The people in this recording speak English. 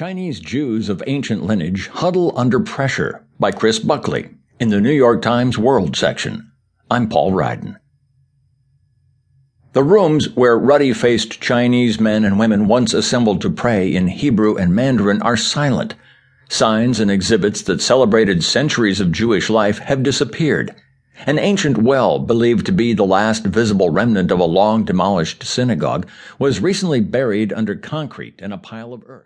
Chinese Jews of Ancient Lineage Huddle Under Pressure by Chris Buckley in the New York Times World section. I'm Paul Ryden. The rooms where ruddy faced Chinese men and women once assembled to pray in Hebrew and Mandarin are silent. Signs and exhibits that celebrated centuries of Jewish life have disappeared. An ancient well, believed to be the last visible remnant of a long demolished synagogue, was recently buried under concrete in a pile of earth.